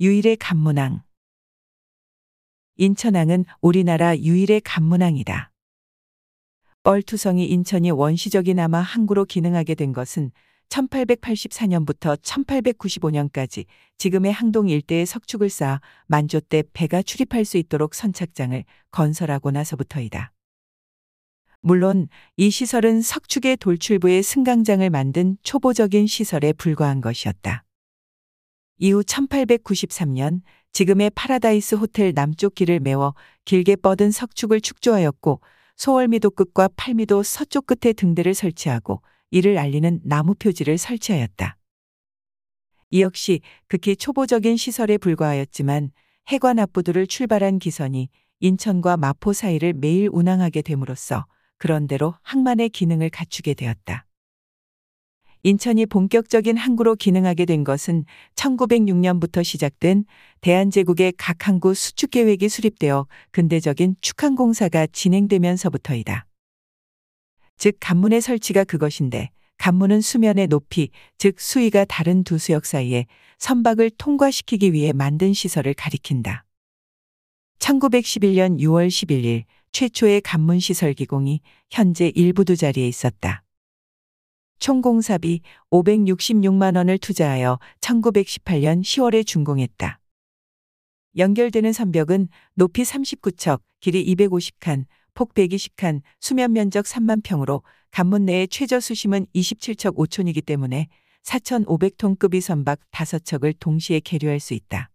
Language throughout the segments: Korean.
유일의 간문항. 인천항은 우리나라 유일의 간문항이다. 뻘투성이 인천이 원시적이나마 항구로 기능하게 된 것은 1884년부터 1895년까지 지금의 항동 일대에 석축을 쌓아 만조 때 배가 출입할 수 있도록 선착장을 건설하고 나서부터이다. 물론 이 시설은 석축의 돌출부에 승강장을 만든 초보적인 시설에 불과한 것이었다. 이후 1893년 지금의 파라다이스 호텔 남쪽 길을 메워 길게 뻗은 석축을 축조하였고 소월미도 끝과 팔미도 서쪽 끝에 등대를 설치하고 이를 알리는 나무 표지를 설치하였다. 이 역시 극히 초보적인 시설에 불과하였지만 해관 앞부두를 출발한 기선이 인천과 마포 사이를 매일 운항하게 됨으로써 그런대로 항만의 기능을 갖추게 되었다. 인천이 본격적인 항구로 기능하게 된 것은 1906년부터 시작된 대한제국의 각 항구 수축 계획이 수립되어 근대적인 축항공사가 진행되면서부터이다. 즉 간문의 설치가 그것인데 간문은 수면의 높이, 즉 수위가 다른 두 수역 사이에 선박을 통과시키기 위해 만든 시설을 가리킨다. 1911년 6월 11일 최초의 간문 시설 기공이 현재 일부두 자리에 있었다. 총 공사비 566만 원을 투자하여 1918년 10월에 준공했다. 연결되는 선벽은 높이 39척, 길이 250칸, 폭 120칸, 수면 면적 3만 평으로 간문 내의 최저 수심은 27척 5촌이기 때문에 4,500톤급의 선박 5척을 동시에 계류할 수 있다.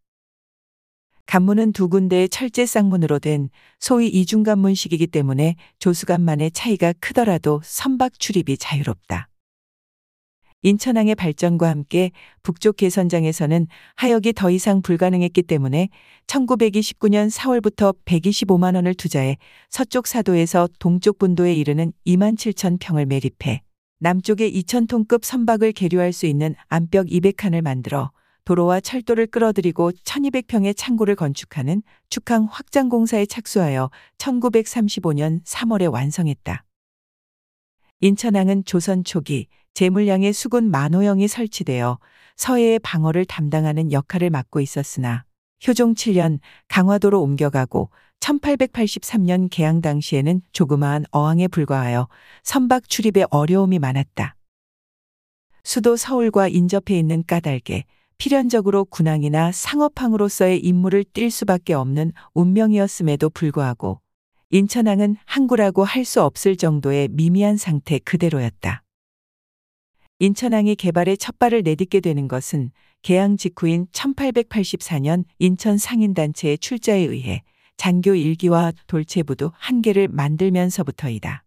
간문은 두 군데의 철제 쌍문으로 된 소위 이중간문식이기 때문에 조수간만의 차이가 크더라도 선박 출입이 자유롭다. 인천항의 발전과 함께 북쪽 개선장에서는 하역이 더 이상 불가능했기 때문에 1929년 4월부터 125만 원을 투자해 서쪽 사도에서 동쪽 분도에 이르는 2만 7천 평을 매립해 남쪽에 2천 톤급 선박을 계류할 수 있는 암벽 200칸을 만들어 도로와 철도를 끌어들이고 1200평의 창고를 건축하는 축항 확장 공사에 착수하여 1935년 3월에 완성했다. 인천항은 조선 초기 제물량의 수군 만호영이 설치되어 서해의 방어를 담당하는 역할을 맡고 있었으나 효종 7년 강화도로 옮겨가고 1883년 개항 당시에는 조그마한 어항에 불과하여 선박 출입에 어려움이 많았다. 수도 서울과 인접해 있는 까닭에 필연적으로 군항이나 상업항으로서의 임무를 띌 수밖에 없는 운명이었음에도 불구하고 인천항은 항구라고 할 수 없을 정도의 미미한 상태 그대로였다. 인천항이 개발의 첫 발을 내딛게 되는 것은 개항 직후인 1884년 인천 상인단체의 출자에 의해 장교 일기와 돌체부도 한 개를 만들면서부터이다.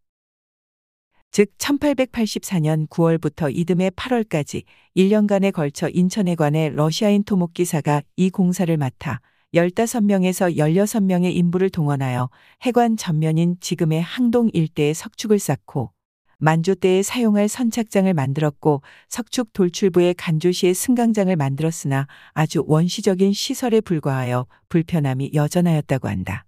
즉 1884년 9월부터 이듬해 8월까지 1년간에 걸쳐 인천에 관해 러시아인 토목기사가 이 공사를 맡아 15명에서 16명의 인부를 동원하여 해관 전면인 지금의 항동 일대에 석축을 쌓고 만조 때에 사용할 선착장을 만들었고 석축 돌출부에 간조시에 승강장을 만들었으나 아주 원시적인 시설에 불과하여 불편함이 여전하였다고 한다.